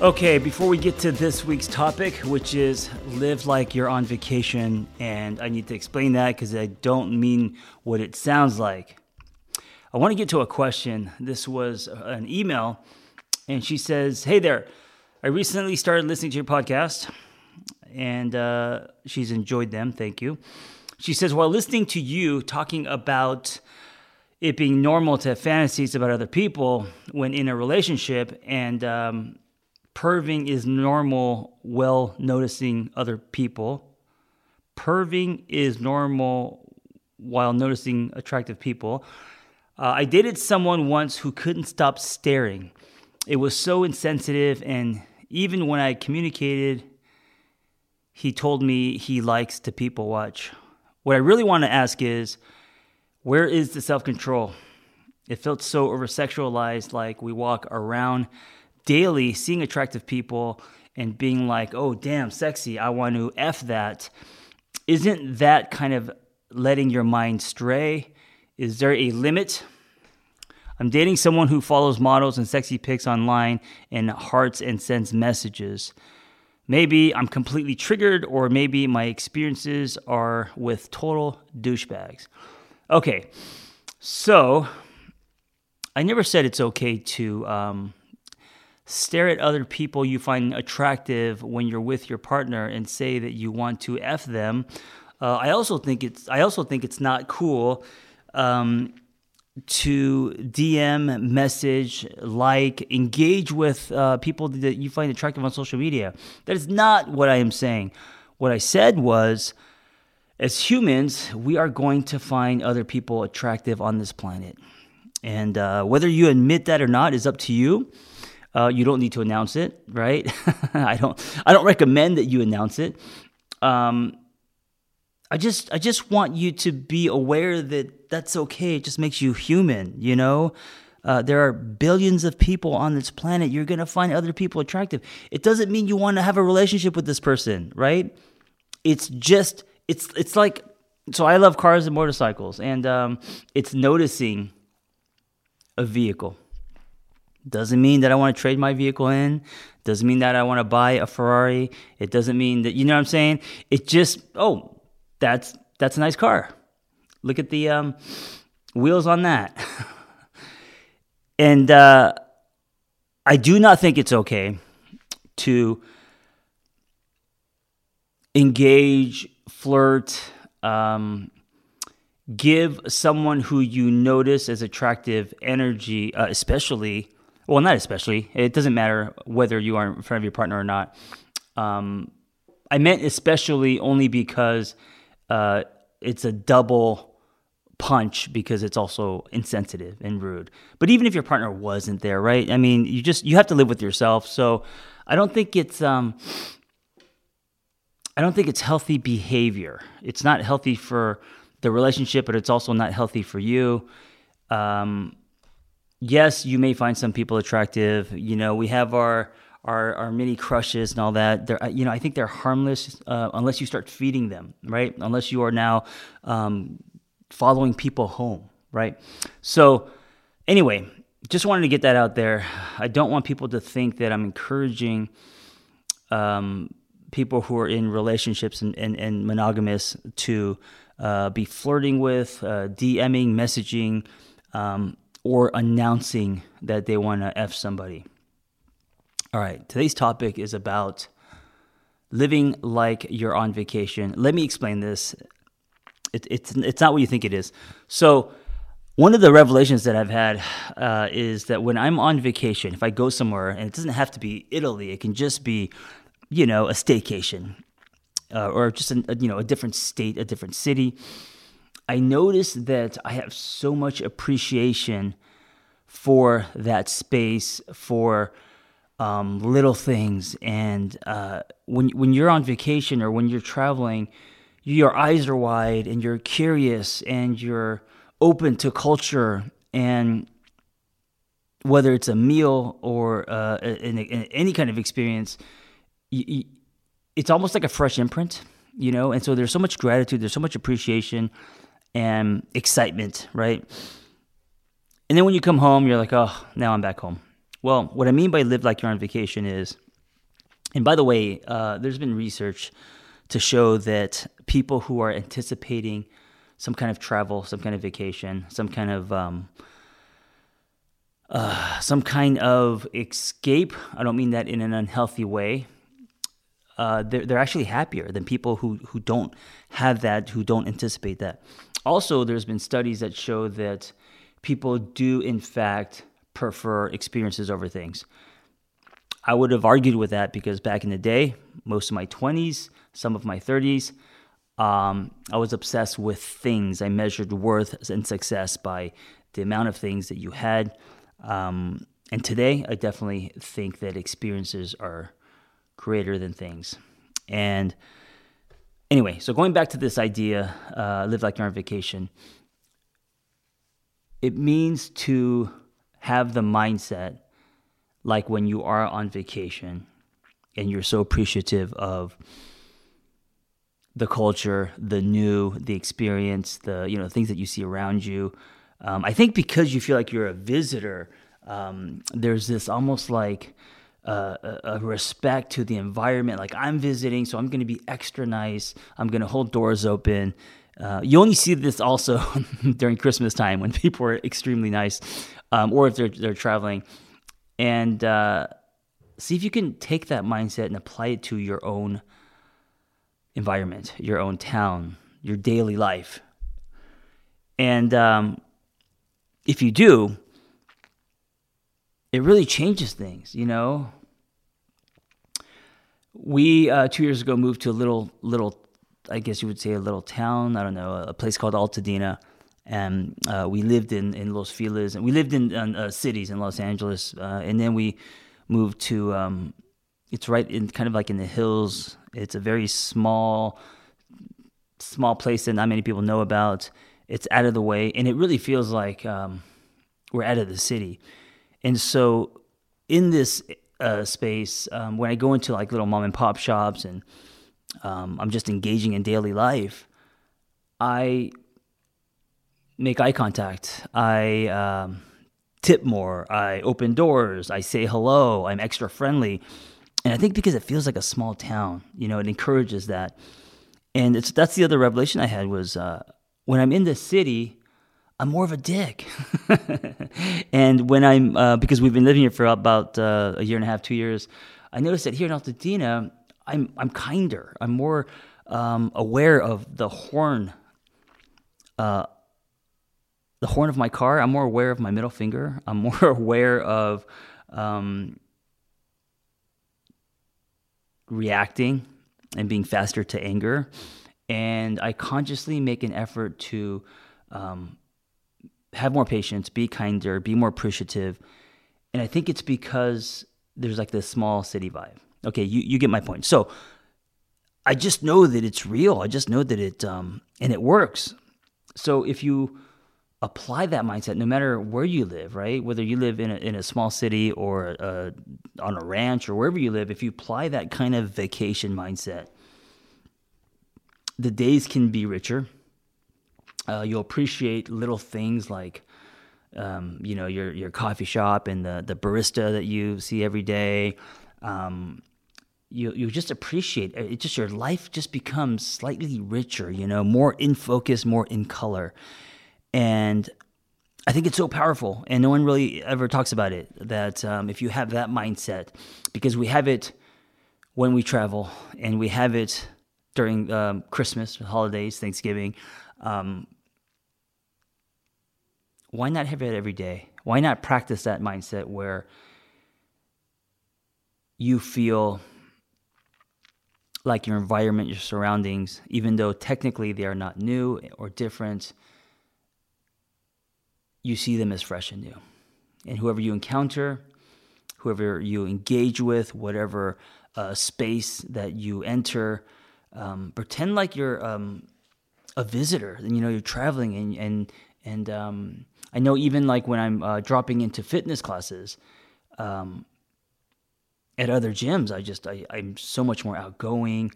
Okay, before we get to this week's topic, which is live like you're on vacation, and I need to explain that because I don't mean what it sounds like. I want to get to a question. This was an email, and she says, Hey there, I recently started listening to your podcast, and uh, she's enjoyed them. Thank you. She says, While listening to you talking about it being normal to have fantasies about other people when in a relationship, and um, Perving is normal while noticing other people. Perving is normal while noticing attractive people. Uh, I dated someone once who couldn't stop staring. It was so insensitive, and even when I communicated, he told me he likes to people watch. What I really want to ask is where is the self control? It felt so over sexualized, like we walk around daily seeing attractive people and being like, oh, damn, sexy, I want to F that, isn't that kind of letting your mind stray? Is there a limit? I'm dating someone who follows models and sexy pics online and hearts and sends messages. Maybe I'm completely triggered, or maybe my experiences are with total douchebags. Okay, so I never said it's okay to um, stare at other people you find attractive when you're with your partner and say that you want to f them. Uh, I also think it's I also think it's not cool um, to DM, message, like, engage with uh, people that you find attractive on social media. That is not what I am saying. What I said was, as humans, we are going to find other people attractive on this planet. And uh, whether you admit that or not is up to you. Uh, you don't need to announce it, right? I don't. I don't recommend that you announce it. Um, I just, I just want you to be aware that that's okay. It just makes you human, you know. Uh, there are billions of people on this planet. You're gonna find other people attractive. It doesn't mean you want to have a relationship with this person, right? It's just, it's, it's like. So I love cars and motorcycles, and um, it's noticing a vehicle doesn't mean that I want to trade my vehicle in. Doesn't mean that I want to buy a Ferrari. It doesn't mean that you know what I'm saying. It just oh, that's that's a nice car. Look at the um, wheels on that. and uh, I do not think it's okay to engage, flirt, um, give someone who you notice as attractive energy, uh, especially well, not especially. It doesn't matter whether you are in front of your partner or not. Um, I meant especially only because uh, it's a double punch because it's also insensitive and rude. But even if your partner wasn't there, right? I mean, you just you have to live with yourself. So I don't think it's um I don't think it's healthy behavior. It's not healthy for the relationship, but it's also not healthy for you. Um, yes, you may find some people attractive. You know, we have our our, our mini crushes and all that. They're, you know, I think they're harmless uh, unless you start feeding them, right? Unless you are now um, following people home, right? So, anyway, just wanted to get that out there. I don't want people to think that I'm encouraging um, people who are in relationships and, and, and monogamous to uh, be flirting with, uh, DMing, messaging, um, or announcing that they want to F somebody. All right, today's topic is about living like you're on vacation. Let me explain this. It, it's, it's not what you think it is. So, one of the revelations that I've had uh, is that when I'm on vacation, if I go somewhere, and it doesn't have to be Italy, it can just be you know, a staycation uh, or just a, you know a different state, a different city. I noticed that I have so much appreciation for that space, for um, little things, and uh, when when you're on vacation or when you're traveling, your eyes are wide and you're curious and you're open to culture and whether it's a meal or uh, in, in any kind of experience, it's almost like a fresh imprint, you know? And so there's so much gratitude, there's so much appreciation and excitement, right? And then when you come home, you're like, oh, now I'm back home. Well, what I mean by live like you're on vacation is, and by the way, uh, there's been research to show that people who are anticipating some kind of travel, some kind of vacation, some kind of um, uh, some kind of escape. I don't mean that in an unhealthy way uh, they're, they're actually happier than people who, who don't have that, who don't anticipate that. Also, there's been studies that show that people do, in fact, prefer experiences over things. I would have argued with that because back in the day, most of my 20s, some of my 30s, um, I was obsessed with things. I measured worth and success by the amount of things that you had. Um, and today, I definitely think that experiences are greater than things. And anyway, so going back to this idea, uh, live like you're on vacation, it means to have the mindset like when you are on vacation and you're so appreciative of the culture, the new, the experience, the you know things that you see around you. Um, I think because you feel like you're a visitor, um, there's this almost like a, a, respect to the environment. Like I'm visiting, so I'm going to be extra nice. I'm going to hold doors open. Uh, you only see this also during Christmas time when people are extremely nice, um, or if they're they're traveling, and uh, see if you can take that mindset and apply it to your own environment, your own town, your daily life, and um, if you do, it really changes things. You know, we uh, two years ago moved to a little little, I guess you would say a little town. I don't know, a place called Altadena, and uh, we lived in in Los Feliz, and we lived in, in uh, cities in Los Angeles, uh, and then we moved to. Um, it's right in kind of like in the hills. It's a very small, small place that not many people know about. It's out of the way, and it really feels like um, we're out of the city. And so, in this uh, space, um, when I go into like little mom and pop shops and um, I'm just engaging in daily life, I make eye contact. I um, tip more. I open doors. I say hello. I'm extra friendly. And I think because it feels like a small town, you know, it encourages that. And that's the other revelation I had was uh, when I'm in the city, I'm more of a dick. and when I'm, uh, because we've been living here for about uh, a year and a half, two years, I noticed that here in Altadena, I'm, I'm kinder. I'm more um, aware of the horn, uh, the horn of my car. I'm more aware of my middle finger. I'm more aware of um, reacting and being faster to anger. and I consciously make an effort to um, have more patience, be kinder, be more appreciative. And I think it's because there's like this small city vibe. Okay, you, you get my point. So I just know that it's real. I just know that it um, and it works. So if you apply that mindset, no matter where you live, right? Whether you live in a, in a small city or uh, on a ranch or wherever you live, if you apply that kind of vacation mindset, the days can be richer. Uh, you'll appreciate little things like, um, you know, your your coffee shop and the the barista that you see every day. Um, you you just appreciate it. Just your life just becomes slightly richer. You know, more in focus, more in color, and I think it's so powerful. And no one really ever talks about it. That um, if you have that mindset, because we have it when we travel, and we have it during um, Christmas, holidays, Thanksgiving. Um, why not have it every day? Why not practice that mindset where you feel like your environment, your surroundings, even though technically they are not new or different, you see them as fresh and new. And whoever you encounter, whoever you engage with, whatever uh, space that you enter, um, pretend like you're um, a visitor and you know you're traveling and and and um, I know even like when I'm uh, dropping into fitness classes um, at other gyms, I just I, I'm so much more outgoing.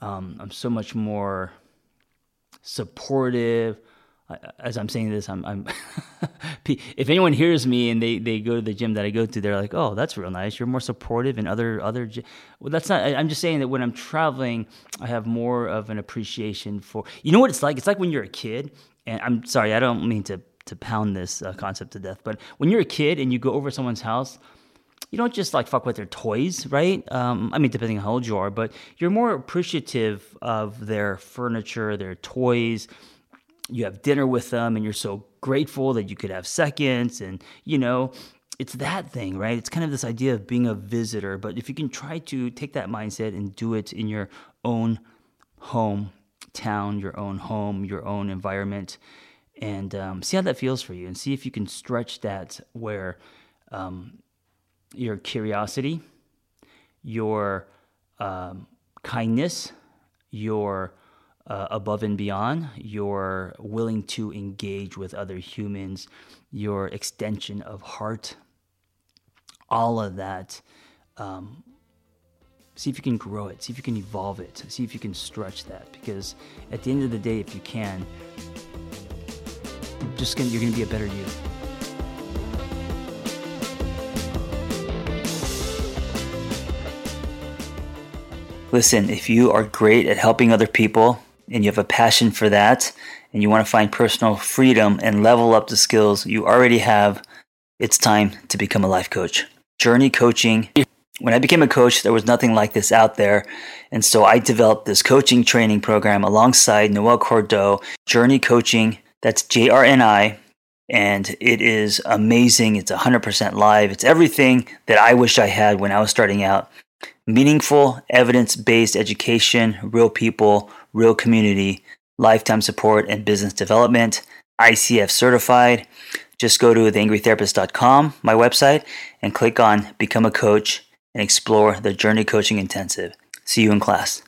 Um, I'm so much more supportive as I'm saying this, I'm, I'm if anyone hears me and they, they go to the gym that I go to, they're like, "Oh, that's real nice. You're more supportive." And other other, well, that's not. I'm just saying that when I'm traveling, I have more of an appreciation for. You know what it's like? It's like when you're a kid, and I'm sorry, I don't mean to to pound this uh, concept to death, but when you're a kid and you go over someone's house, you don't just like fuck with their toys, right? Um, I mean, depending on how old you are, but you're more appreciative of their furniture, their toys. You have dinner with them and you're so grateful that you could have seconds and you know it's that thing right? It's kind of this idea of being a visitor. But if you can try to take that mindset and do it in your own home town your own home your own environment and um, see how that feels for you and see if you can stretch that where um, your curiosity your um, kindness your uh, above and beyond, you're willing to engage with other humans, your extension of heart, all of that. Um, see if you can grow it, see if you can evolve it, see if you can stretch that. Because at the end of the day, if you can, just gonna, you're going to be a better you. Listen, if you are great at helping other people, and you have a passion for that and you want to find personal freedom and level up the skills you already have, it's time to become a life coach. Journey coaching. When I became a coach, there was nothing like this out there. And so I developed this coaching training program alongside Noel Cordeaux, Journey Coaching. That's J R N I. And it is amazing. It's 100% live. It's everything that I wish I had when I was starting out. Meaningful, evidence based education, real people, real community, lifetime support, and business development. ICF certified. Just go to theangrytherapist.com, my website, and click on Become a Coach and explore the Journey Coaching Intensive. See you in class.